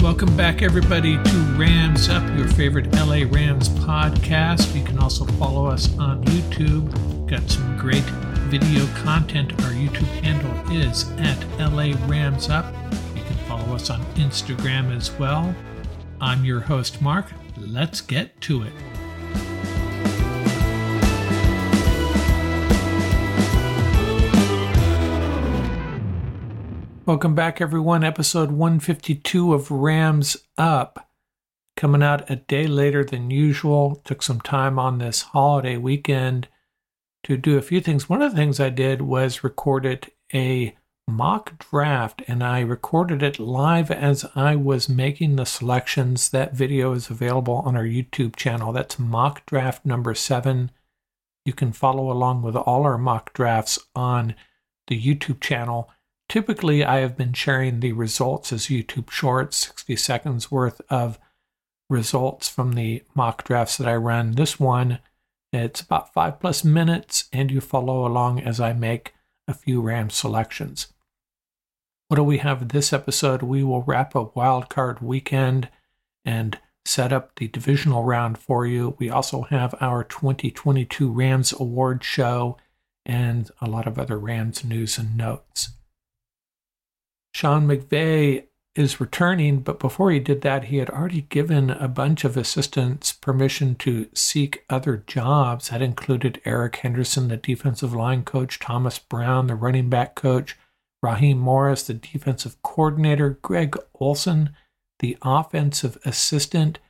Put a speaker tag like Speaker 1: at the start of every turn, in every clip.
Speaker 1: Welcome back, everybody, to Rams Up, your favorite LA Rams podcast. You can also follow us on YouTube. Got some great video content. Our YouTube handle is at LA Rams Up. You can follow us on Instagram as well. I'm your host, Mark. Let's get to it. Welcome back, everyone. Episode 152 of Rams Up. Coming out a day later than usual. Took some time on this holiday weekend to do a few things. One of the things I did was recorded a mock draft and I recorded it live as I was making the selections. That video is available on our YouTube channel. That's mock draft number seven. You can follow along with all our mock drafts on the YouTube channel. Typically, I have been sharing the results as YouTube shorts, 60 seconds worth of results from the mock drafts that I run. This one, it's about five plus minutes, and you follow along as I make a few RAM selections. What do we have this episode? We will wrap up wildcard weekend and set up the divisional round for you. We also have our 2022 Rams Award show and a lot of other Rams news and notes. Sean McVay is returning, but before he did that, he had already given a bunch of assistants permission to seek other jobs. That included Eric Henderson, the defensive line coach, Thomas Brown, the running back coach, Raheem Morris, the defensive coordinator, Greg Olson, the offensive assistant.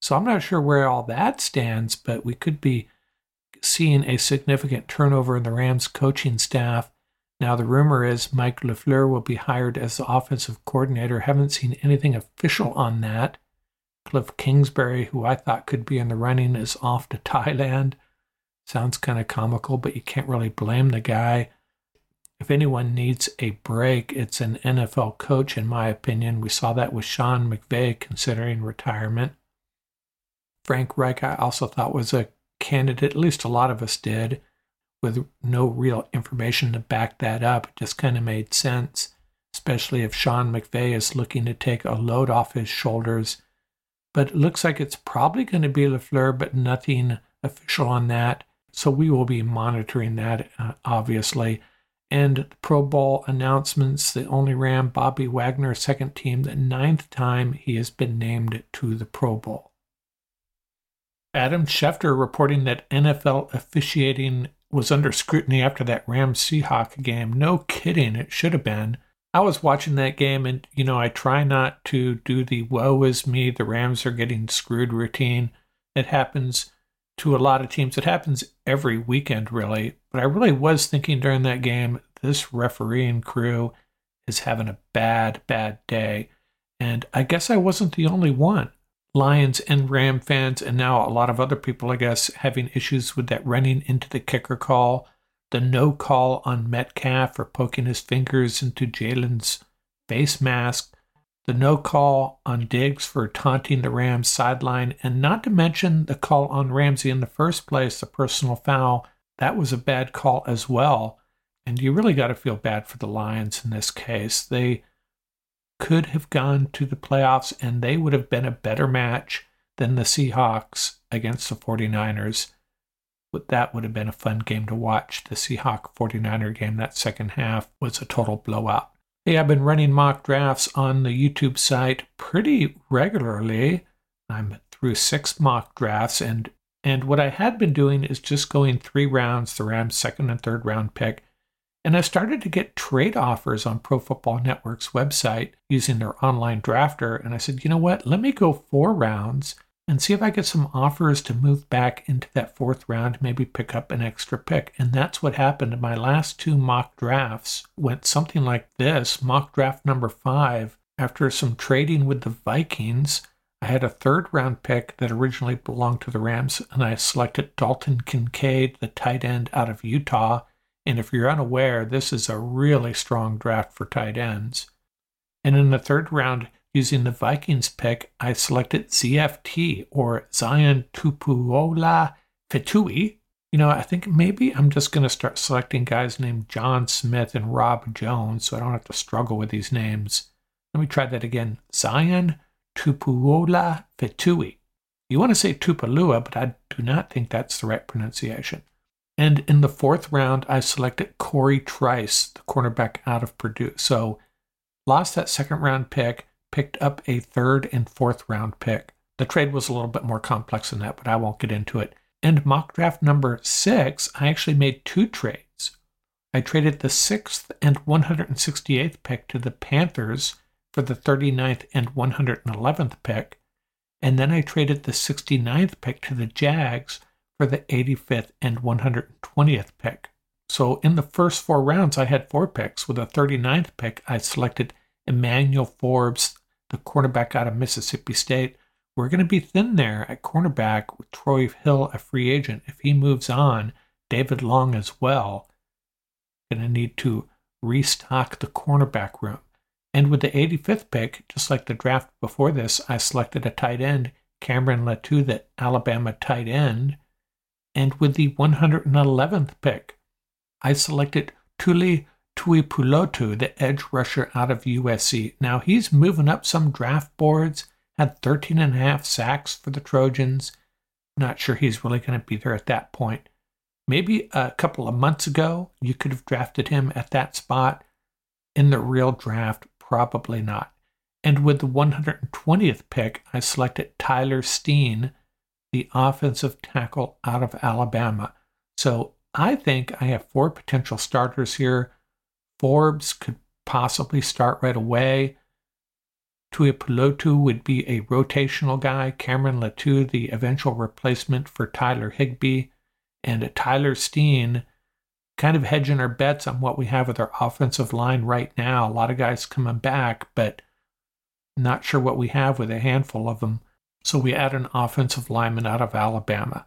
Speaker 1: So I'm not sure where all that stands, but we could be seeing a significant turnover in the Rams coaching staff. Now, the rumor is Mike LaFleur will be hired as the offensive coordinator. Haven't seen anything official on that. Cliff Kingsbury, who I thought could be in the running, is off to Thailand. Sounds kind of comical, but you can't really blame the guy. If anyone needs a break, it's an NFL coach, in my opinion. We saw that with Sean McVay considering retirement. Frank Reich, I also thought was a candidate, at least a lot of us did with no real information to back that up. It just kind of made sense, especially if Sean McVay is looking to take a load off his shoulders. But it looks like it's probably going to be LaFleur, but nothing official on that. So we will be monitoring that, uh, obviously. And the Pro Bowl announcements the only Ram Bobby Wagner, second team, the ninth time he has been named to the Pro Bowl. Adam Schefter reporting that NFL officiating was under scrutiny after that Rams Seahawk game. No kidding, it should have been. I was watching that game, and you know, I try not to do the woe is me, the Rams are getting screwed routine. It happens to a lot of teams. It happens every weekend, really. But I really was thinking during that game, this refereeing crew is having a bad, bad day. And I guess I wasn't the only one. Lions and Ram fans, and now a lot of other people, I guess, having issues with that running into the kicker call, the no call on Metcalf for poking his fingers into Jalen's face mask, the no call on Diggs for taunting the Rams sideline, and not to mention the call on Ramsey in the first place, the personal foul. That was a bad call as well. And you really got to feel bad for the Lions in this case. They could have gone to the playoffs and they would have been a better match than the Seahawks against the 49ers. But that would have been a fun game to watch. The Seahawk 49er game, that second half, was a total blowout. Hey, I've been running mock drafts on the YouTube site pretty regularly. I'm through six mock drafts, and and what I had been doing is just going three rounds, the Rams' second and third round pick, and I started to get trade offers on Pro Football Network's website using their online drafter. And I said, you know what? Let me go four rounds and see if I get some offers to move back into that fourth round, maybe pick up an extra pick. And that's what happened. My last two mock drafts went something like this mock draft number five. After some trading with the Vikings, I had a third round pick that originally belonged to the Rams, and I selected Dalton Kincaid, the tight end out of Utah. And if you're unaware, this is a really strong draft for tight ends. And in the third round, Using the Vikings pick, I selected ZFT or Zion Tupuola Fetui. You know, I think maybe I'm just going to start selecting guys named John Smith and Rob Jones so I don't have to struggle with these names. Let me try that again. Zion Tupuola Fetui. You want to say Tupalua, but I do not think that's the right pronunciation. And in the fourth round, I selected Corey Trice, the cornerback out of Purdue. So lost that second round pick, picked up a third and fourth round pick. The trade was a little bit more complex than that, but I won't get into it. And mock draft number six, I actually made two trades. I traded the sixth and 168th pick to the Panthers for the 39th and 111th pick. And then I traded the 69th pick to the Jags for the 85th and 120th pick. So in the first four rounds, I had four picks. With the 39th pick, I selected Emmanuel Forbes, the cornerback out of Mississippi State. We're going to be thin there at cornerback with Troy Hill, a free agent. If he moves on, David Long as well. Going to need to restock the cornerback room. And with the 85th pick, just like the draft before this, I selected a tight end, Cameron Latu, the Alabama tight end. And with the 111th pick, I selected Tuli Tuipulotu, the edge rusher out of USC. Now he's moving up some draft boards, had 13 and a half sacks for the Trojans. Not sure he's really going to be there at that point. Maybe a couple of months ago, you could have drafted him at that spot. In the real draft, probably not. And with the 120th pick, I selected Tyler Steen, the offensive tackle out of Alabama. So I think I have four potential starters here Forbes could possibly start right away. Tuipulotu would be a rotational guy. Cameron Latu, the eventual replacement for Tyler Higbee. And Tyler Steen, kind of hedging our bets on what we have with our offensive line right now. A lot of guys coming back, but not sure what we have with a handful of them. So we add an offensive lineman out of Alabama.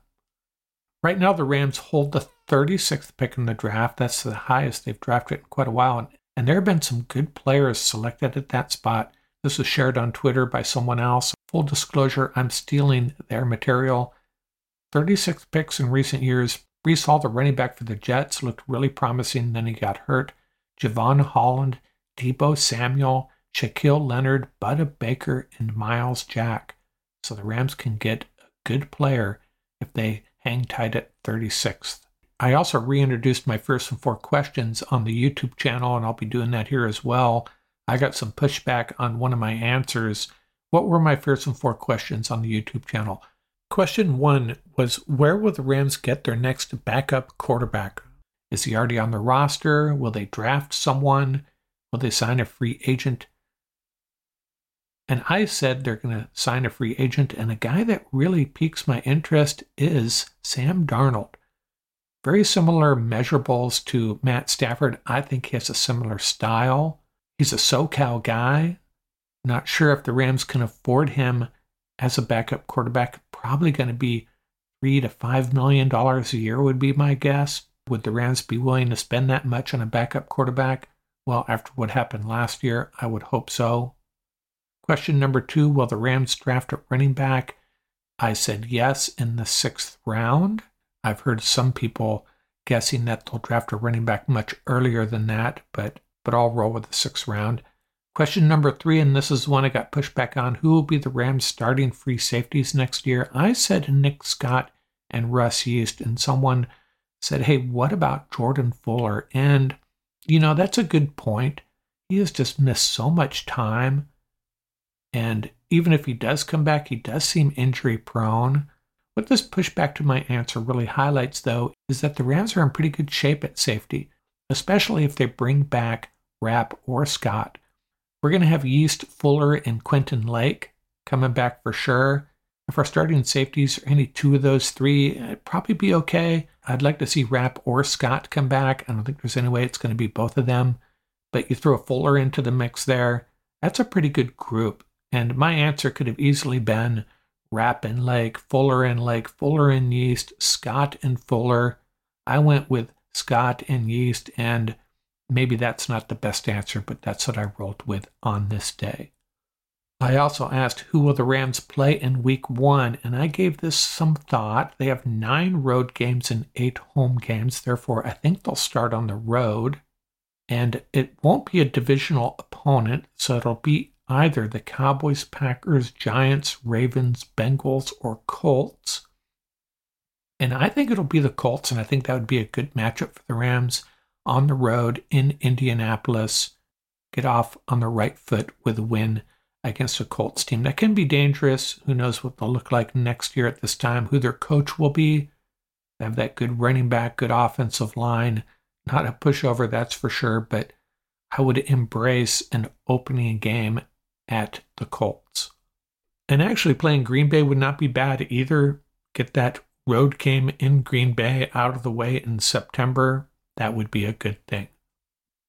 Speaker 1: Right now, the Rams hold the 36th pick in the draft. That's the highest they've drafted in quite a while. And there have been some good players selected at that spot. This was shared on Twitter by someone else. Full disclosure, I'm stealing their material. 36 picks in recent years. Breece Hall, the running back for the Jets, looked really promising. Then he got hurt. Jevon Holland, Deebo Samuel, Shaquille Leonard, Budda Baker, and Myles Jack. So the Rams can get a good player if they hang tight at 36th. I also reintroduced my Fearsome Four questions on the YouTube channel, and I'll be doing that here as well. I got some pushback on one of my answers. What were my Fearsome Four questions on the YouTube channel? Question one was Where will the Rams get their next backup quarterback? Is he already on the roster? Will they draft someone? Will they sign a free agent? And I said they're going to sign a free agent. And a guy that really piques my interest is Sam Darnold. Very similar measurables to Matt Stafford. I think he has a similar style. He's a SoCal guy. Not sure if the Rams can afford him as a backup quarterback. Probably going to be three to five million dollars a year would be my guess. Would the Rams be willing to spend that much on a backup quarterback? Well, after what happened last year, I would hope so. Question number two Will the Rams draft a running back? I said yes in the sixth round. I've heard some people guessing that they'll draft a running back much earlier than that, but but I'll roll with the sixth round. Question number three, and this is one I got pushed back on. Who will be the Rams starting free safeties next year? I said Nick Scott and Russ Yeast, and someone said, Hey, what about Jordan Fuller? And, you know, that's a good point. He has just missed so much time. And even if he does come back, he does seem injury prone. What this pushback to my answer really highlights, though, is that the Rams are in pretty good shape at safety, especially if they bring back Rapp or Scott. We're going to have Yeast, Fuller, and Quentin Lake coming back for sure. If our starting safeties are any two of those three, it'd probably be okay. I'd like to see Rapp or Scott come back. I don't think there's any way it's going to be both of them. But you throw a Fuller into the mix there, that's a pretty good group. And my answer could have easily been Rapp and Lake, Fuller and Lake, Fuller and Yeast, Scott and Fuller. I went with Scott and Yeast, and maybe that's not the best answer, but that's what I rolled with on this day. I also asked who will the Rams play in week one, and I gave this some thought. They have nine road games and eight home games, therefore, I think they'll start on the road. And it won't be a divisional opponent, so it'll be either the Cowboys, Packers, Giants, Ravens, Bengals, or Colts. And I think it'll be the Colts, and I think that would be a good matchup for the Rams on the road in Indianapolis. Get off on the right foot with a win against a Colts team that can be dangerous. Who knows what they'll look like next year at this time, who their coach will be. They have that good running back, good offensive line. Not a pushover, that's for sure, but I would embrace an opening game at the Colts. And actually, playing Green Bay would not be bad either. Get that road game in Green Bay out of the way in September. That would be a good thing.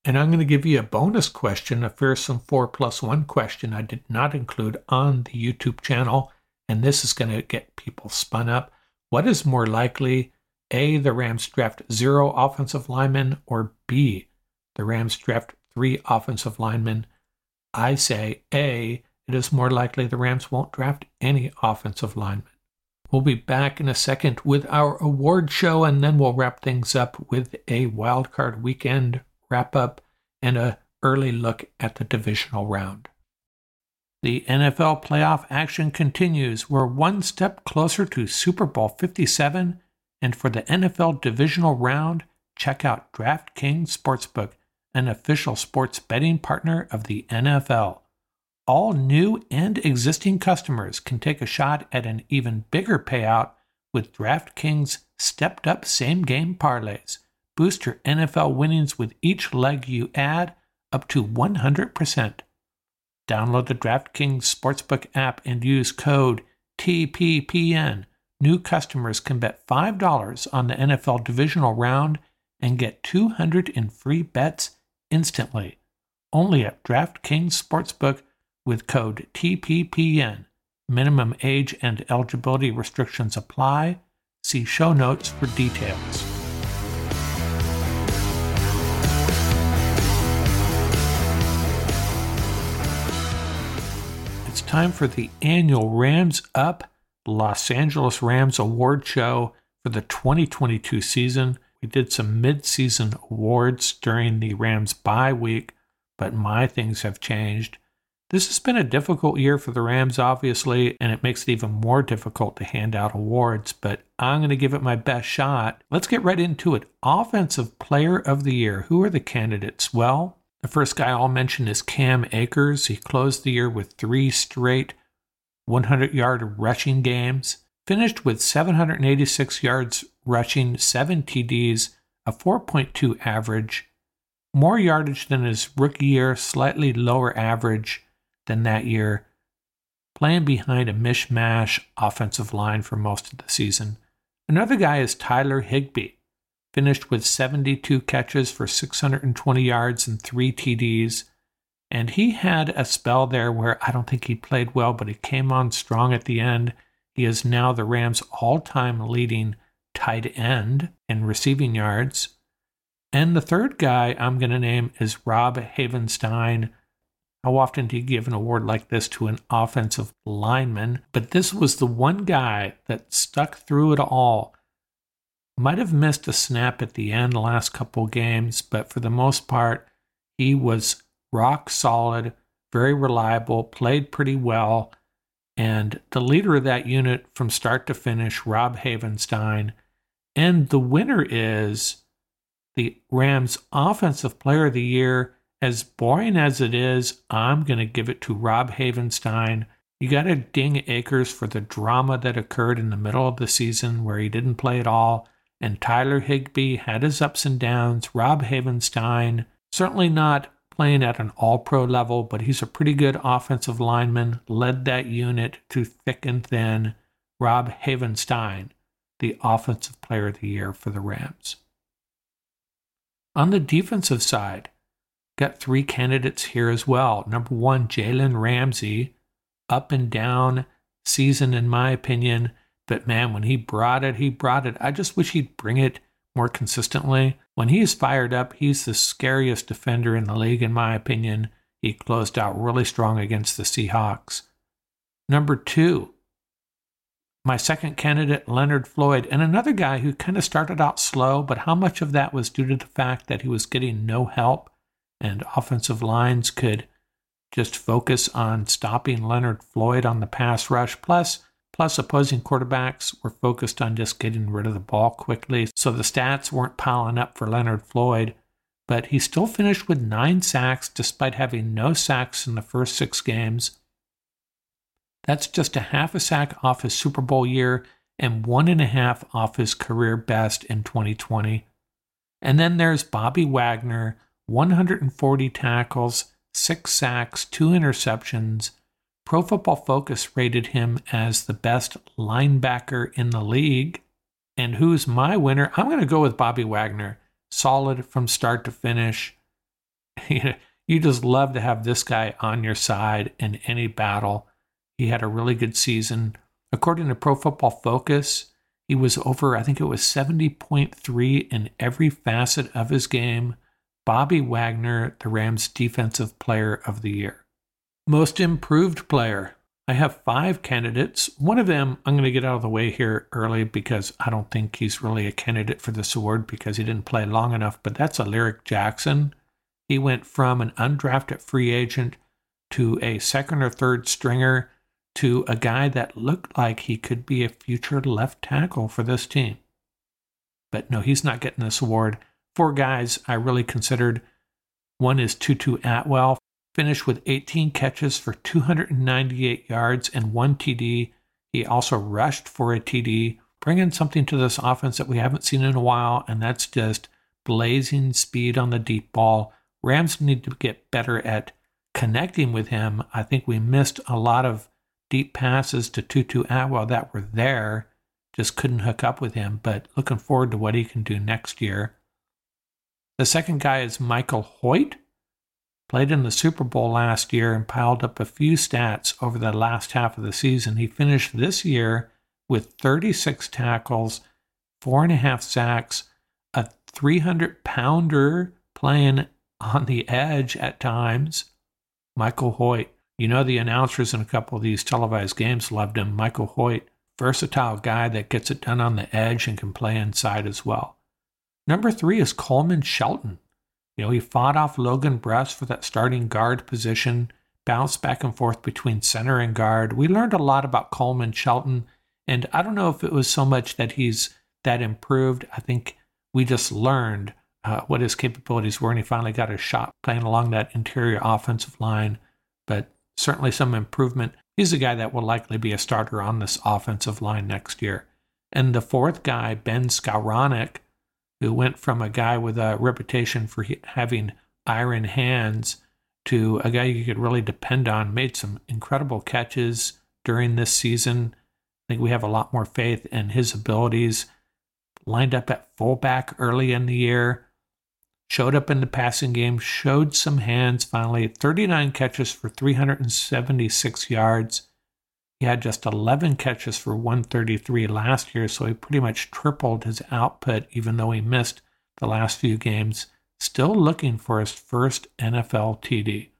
Speaker 1: And I'm going to give you a bonus question, a fearsome 4 plus 1 question I did not include on the YouTube channel. And this is going to get people spun up. What is more likely? A, the Rams draft zero offensive linemen, or B, the Rams draft three offensive linemen? I say A, it is more likely the Rams won't draft any offensive linemen. We'll be back in a second with our award show, and then we'll wrap things up with a wildcard weekend wrap up and a early look at the divisional round. The NFL playoff action continues. We're one step closer to Super Bowl 57, and for the NFL divisional round, check out DraftKings Sportsbook an official sports betting partner of the NFL. All new and existing customers can take a shot at an even bigger payout with DraftKings stepped up same game parlays. Boost your NFL winnings with each leg you add up to 100%. Download the DraftKings Sportsbook app and use code TPPN. New customers can bet $5 on the NFL divisional round and get 200 in free bets instantly only at DraftKings Sportsbook with code TPPN. Minimum age and eligibility restrictions apply. See show notes for details. It's time for the annual Rams Up Los Angeles Rams Award Show for the 2022 season. We did some mid-season awards during the Rams bye week, but my things have changed. This has been a difficult year for the Rams, obviously, and it makes it even more difficult to hand out awards, but I'm going to give it my best shot. Let's get right into it. Offensive Player of the Year. Who are the candidates? Well, the first guy I'll mention is Cam Akers. He closed the year with three straight 100 yard rushing games, finished with 786 yards rushing seven TDs, a 4.2 average, more yardage than his rookie year, slightly lower average than that year, playing behind a mishmash offensive line for most of the season. Another guy is Tyler Higbee, finished with 72 catches for 620 yards and three TDs. And he had a spell there where I don't think he played well, but he came on strong at the end. He is now the Rams' all time leading tight end in receiving yards. And the third guy I'm going to name is Rob Havenstein. How often do you give an award like this to an offensive lineman? But this was the one guy that stuck through it all. Might have missed a snap at the end the last couple games, but for the most part, he was rock solid, very reliable, played pretty well. And the leader of that unit from start to finish, Rob Havenstein, and the winner is the Rams Offensive Player of the Year. As boring as it is, I'm going to give it to Rob Havenstein. You got to ding Akers for the drama that occurred in the middle of the season where he didn't play at all. And Tyler Higbee had his ups and downs. Rob Havenstein, certainly not playing at an all pro level, but he's a pretty good offensive lineman, led that unit to thick and thin. Rob Havenstein the Offensive Player of the Year for the Rams. On the defensive side, got three candidates here as well. Number one, Jalen Ramsey, up and down season, in my opinion. But man, when he brought it, he brought it. I just wish he'd bring it more consistently. When he's fired up, he's the scariest defender in the league, in my opinion. He closed out really strong against the Seahawks. Number two, my second candidate, Leonard Floyd, and another guy who kind of started out slow, but how much of that was due to the fact that he was getting no help and offensive lines could just focus on stopping Leonard Floyd on the pass rush. Plus, plus opposing quarterbacks were focused on just getting rid of the ball quickly, so the stats weren't piling up for Leonard Floyd. But he still finished with nine sacks despite having no sacks in the first six games. That's just a half a sack off his Super Bowl year and one and a half off his career best in 2020. And then there's Bobby Wagner, 140 tackles, six sacks, two interceptions. Pro Football Focus rated him as the best linebacker in the league. And who's my winner? I'm going to go with Bobby Wagner. Solid from start to finish. you just love to have this guy on your side in any battle. He had a really good season. According to Pro Football Focus, he was over, I think it was 70.3 in every facet of his game. Bobby Wagner, the Rams Defensive Player of the Year. Most Improved Player. I have five candidates. One of them I'm going to get out of the way here early because I don't think he's really a candidate for this award because he didn't play long enough, but that's Alaric Jackson. He went from an undrafted free agent to a second or third stringer to a guy that looked like he could be a future left tackle for this team. But no, he's not getting this award. Four guys I really considered. One is Tutu Atwell, finished with 18 catches for 298 yards and one TD. He also rushed for a TD, bringing something to this offense that we haven't seen in a while, and that's just blazing speed on the deep ball. Rams need to get better at connecting with him. I think we missed a lot of deep passes to Tutu Atwell that were there, just couldn't hook up with him. But looking forward to what he can do next year. The second guy is Michael Hoecht. Played in the Super Bowl last year and piled up a few stats over the last half of the season. He finished this year with 36 tackles, four and a half sacks, a 300 pounder playing on the edge at times. Michael Hoecht. You know, the announcers in a couple of these televised games loved him. Michael Hoecht, versatile guy that gets it done on the edge and can play inside as well. Number three is Coleman Shelton. You know, he fought off Logan Bruss for that starting guard position, bounced back and forth between center and guard. We learned a lot about Coleman Shelton, and I don't know if it was so much that he's that improved. I think we just learned uh, what his capabilities were, and he finally got a shot playing along that interior offensive line. But certainly some improvement. He's a guy that will likely be a starter on this offensive line next year. And the fourth guy, Ben Skowronek, who went from a guy with a reputation for having iron hands to a guy you could really depend on, made some incredible catches during this season. I think we have a lot more faith in his abilities. Lined up at fullback early in the year, showed up in the passing game, showed some hands finally, 39 catches for 376 yards. He had just 11 catches for 133 last year, so he pretty much tripled his output, even though he missed the last few games. Still looking for his first NFL TD.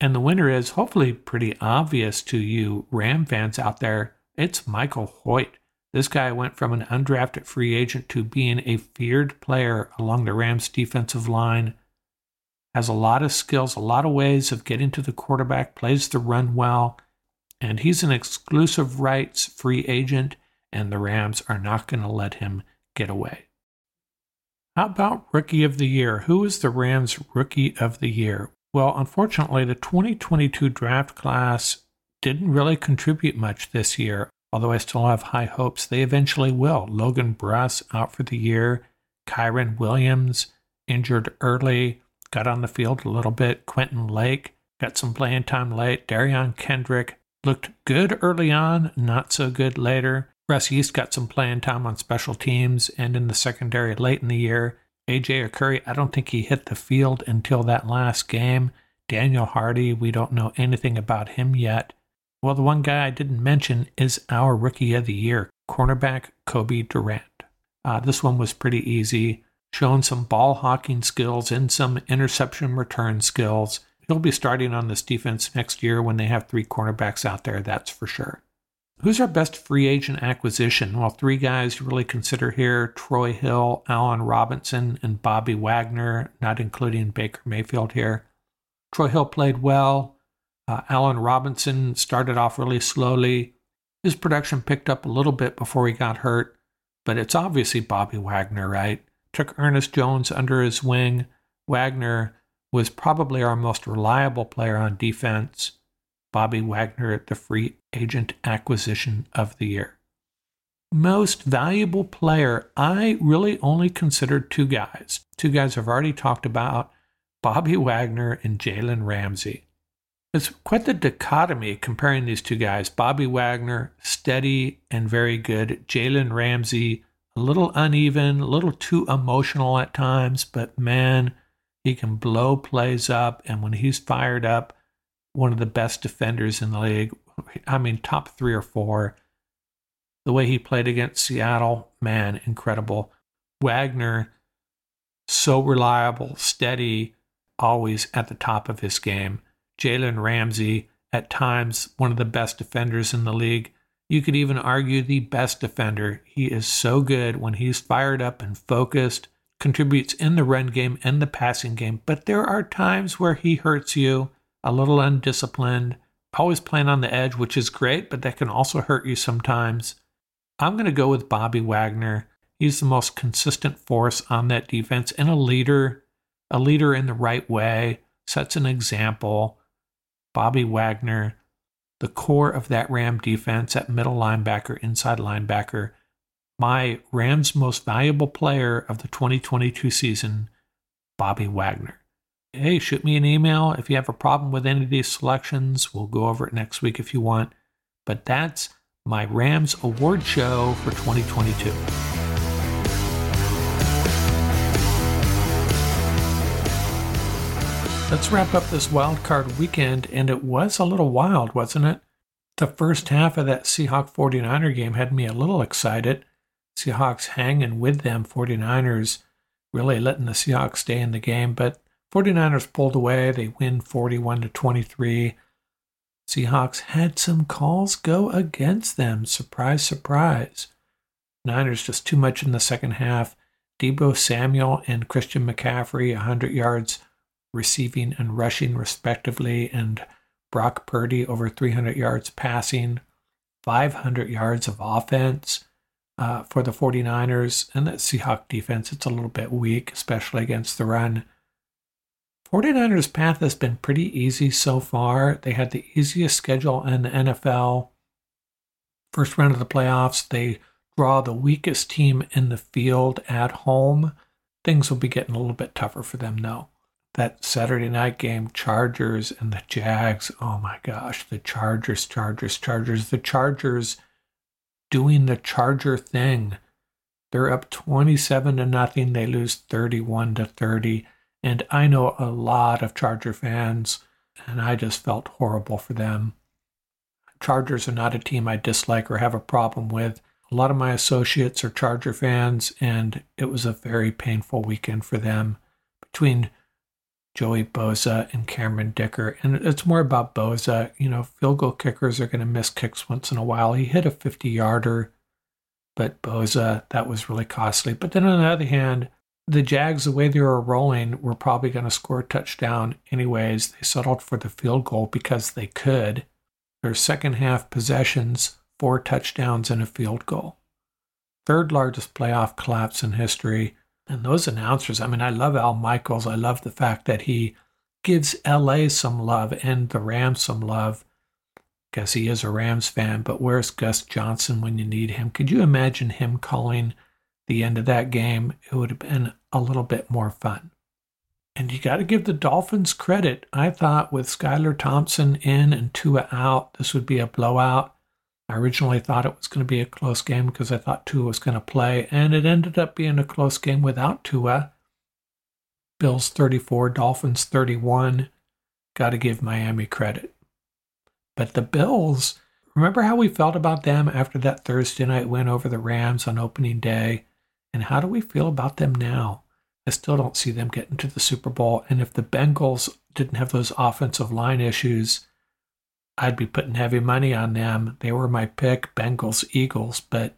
Speaker 1: And the winner is hopefully pretty obvious to you Ram fans out there. It's Michael Hoecht. This guy went from an undrafted free agent to being a feared player along the Rams defensive line. Has a lot of skills, a lot of ways of getting to the quarterback, plays the run well, and he's an exclusive rights free agent, and the Rams are not going to let him get away. How about Rookie of the Year? Who is the Rams Rookie of the Year? Well, unfortunately, the 2022 draft class didn't really contribute much this year although I still have high hopes they eventually will. Logan Bruss out for the year. Kyren Williams injured early, got on the field a little bit. Quentin Lake got some playing time late. Derion Kendrick looked good early on, not so good later. Russ Yeast got some playing time on special teams and in the secondary late in the year. AJ Arcuri, I don't think he hit the field until that last game. Daniel Hardy, we don't know anything about him yet. Well, the one guy I didn't mention is our rookie of the year, cornerback Cobie Durant. Uh, this one was pretty easy, showing some ball hawking skills and some interception return skills. He'll be starting on this defense next year when they have three cornerbacks out there, that's for sure. Who's our best free agent acquisition? Well, three guys you really consider here Troy Hill, Allen Robinson, and Bobby Wagner, not including Baker Mayfield here. Troy Hill played well. Uh, Allen Robinson started off really slowly. His production picked up a little bit before he got hurt, but it's obviously Bobby Wagner, right? Took Ernest Jones under his wing. Wagner was probably our most reliable player on defense. Bobby Wagner, the free agent acquisition of the year. Most valuable player, I really only considered two guys. Two guys I've already talked about Bobby Wagner and Jalen Ramsey. It's quite the dichotomy comparing these two guys. Bobby Wagner, steady and very good. Jalen Ramsey, a little uneven, a little too emotional at times, but man, he can blow plays up. And when he's fired up, one of the best defenders in the league. I mean, top three or four. The way he played against Seattle, man, incredible. Wagner, so reliable, steady, always at the top of his game. Jalen Ramsey, at times one of the best defenders in the league. You could even argue the best defender. He is so good when he's fired up and focused, contributes in the run game and the passing game. But there are times where he hurts you a little undisciplined, always playing on the edge, which is great, but that can also hurt you sometimes. I'm going to go with Bobby Wagner. He's the most consistent force on that defense and a leader, a leader in the right way, sets an example. Bobby Wagner, the core of that Ram defense at middle linebacker, inside linebacker, my Rams' most valuable player of the 2022 season, Bobby Wagner hey, shoot me an email if you have a problem with any of these selections. We'll go over it next week if you want. But that's my Rams award show for 2022. Let's wrap up this wild card weekend, and it was a little wild, wasn't it? The first half of that Seahawk 49er game had me a little excited. Seahawks hanging with them, 49ers really letting the Seahawks stay in the game, but 49ers pulled away. They win 41 to 23. Seahawks had some calls go against them. Surprise, surprise. Niners just too much in the second half. Deebo Samuel and Christian McCaffrey, 100 yards receiving and rushing, respectively, and Brock Purdy over 300 yards passing, 500 yards of offense uh, for the 49ers. And the Seahawk defense, it's a little bit weak, especially against the run. 49ers' path has been pretty easy so far. They had the easiest schedule in the NFL. First round of the playoffs, they draw the weakest team in the field at home. Things will be getting a little bit tougher for them, though. That Saturday night game, Chargers and the Jags. Oh my gosh, the Chargers, Chargers, Chargers. The Chargers doing the Charger thing. They're up 27 to nothing. They lose 31 to 30 and I know a lot of Charger fans, and I just felt horrible for them. Chargers are not a team I dislike or have a problem with. A lot of my associates are Charger fans, and it was a very painful weekend for them between Joey Bosa and Cameron Dicker. And it's more about Bosa. You know, field goal kickers are going to miss kicks once in a while. He hit a 50 yarder, but Bosa, that was really costly. But then on the other hand, the Jags, the way they were rolling, were probably going to score a touchdown anyways. They settled for the field goal because they could. Their second half possessions, four touchdowns and a field goal. Third largest playoff collapse in history. And those announcers, I mean, I love Al Michaels. I love the fact that he gives LA some love and the Rams some love. Guess he is a Rams fan, but where's Gus Johnson when you need him? Could you imagine him calling the end of that game? It would have been a little bit more fun. And you got to give the Dolphins credit. I thought with Skylar Thompson in and Tua out, this would be a blowout. I originally thought it was going to be a close game because I thought Tua was going to play, and it ended up being a close game without Tua. Bills 34, Dolphins 31. Got to give Miami credit. But the Bills, remember how we felt about them after that Thursday night win over the Rams on opening day? And how do we feel about them now? I still don't see them getting to the Super Bowl. And if the Bengals didn't have those offensive line issues, I'd be putting heavy money on them. They were my pick, Bengals, Eagles, but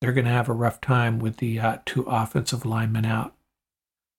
Speaker 1: they're going to have a rough time with the uh, two offensive linemen out.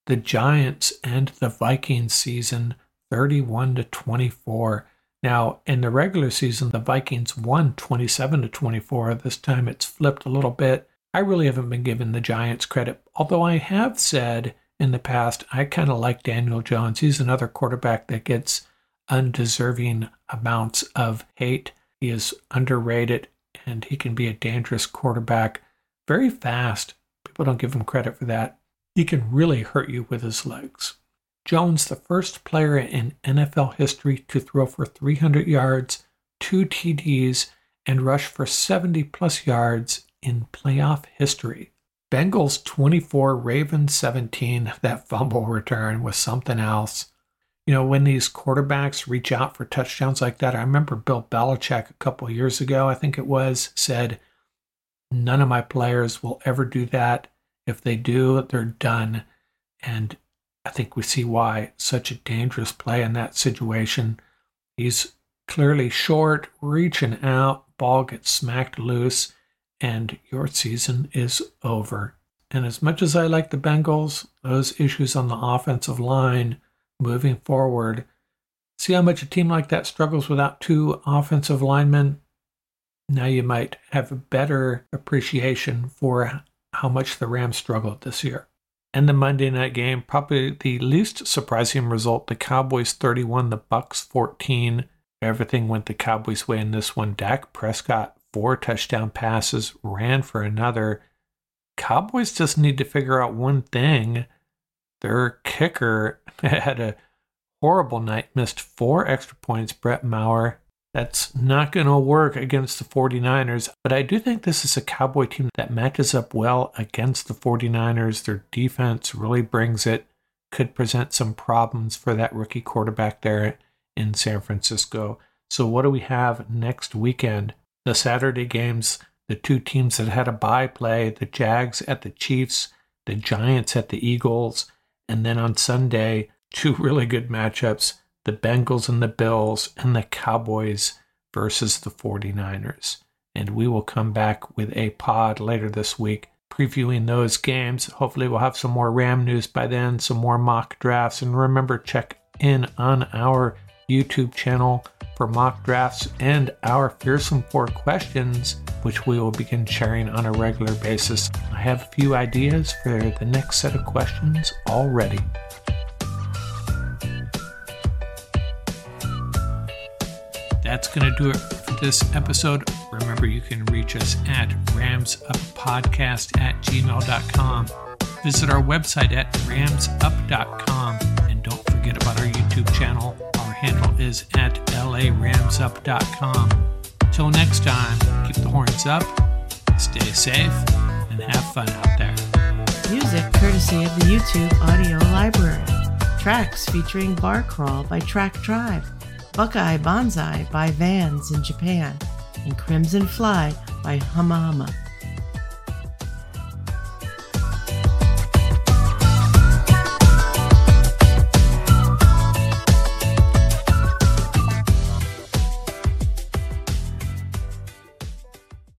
Speaker 1: The Giants end the Vikings season 31 to 24. Now, in the regular season, the Vikings won 27 to 24. This time it's flipped a little bit. I really haven't been giving the Giants credit, although I have said in the past I kind of like Daniel Jones. He's another quarterback that gets undeserving amounts of hate. He is underrated and he can be a dangerous quarterback very fast. People don't give him credit for that. He can really hurt you with his legs. Jones, the first player in NFL history to throw for 300 yards, two TDs, and rush for 70 plus yards in playoff history. Bengals 24, Ravens 17. That fumble return was something else. You know, when these quarterbacks reach out for touchdowns like that, I remember Bill Belichick a couple years ago, I think it was, said, None of my players will ever do that. If they do, they're done. And I think we see why such a dangerous play in that situation. He's clearly short, reaching out, ball gets smacked loose and your season is over. And as much as I like the Bengals, those issues on the offensive line moving forward, see how much a team like that struggles without two offensive linemen? Now you might have a better appreciation for how much the Rams struggled this year. And the Monday night game, probably the least surprising result, the Cowboys 31, the Bucks 14. Everything went the Cowboys' way in this one. Dak Prescott four touchdown passes, ran for another. Cowboys just need to figure out one thing. Their kicker had a horrible night, missed four extra points, Brett Maher. That's not going to work against the 49ers, but I do think this is a Cowboy team that matches up well against the 49ers. Their defense really brings it, could present some problems for that rookie quarterback there in San Francisco. So, what do we have next weekend? the Saturday games, the two teams that had a bye play, the Jags at the Chiefs, the Giants at the Eagles, and then on Sunday, two really good matchups, the Bengals and the Bills, and the Cowboys versus the 49ers. And we will come back with a pod later this week previewing those games. Hopefully, we'll have some more Ram news by then, some more mock drafts. And remember, check in on our YouTube channel for mock drafts and our Fearsome Four questions, which we will begin sharing on a regular basis. I have a few ideas for the next set of questions already. That's going to do it for this episode. Remember, you can reach us at ramsuppodcast at gmail.com. Visit our website at ramsup.com and don't forget about our YouTube channel handle is at laramsup.com. Till next time, keep the horns up, stay safe, and have fun out there.
Speaker 2: Music courtesy of the YouTube audio library. Tracks featuring Bar Crawl by Track Tribe, Buckeye Bonzai by Vans in Japan, and Crimson Fly by Huma Huma.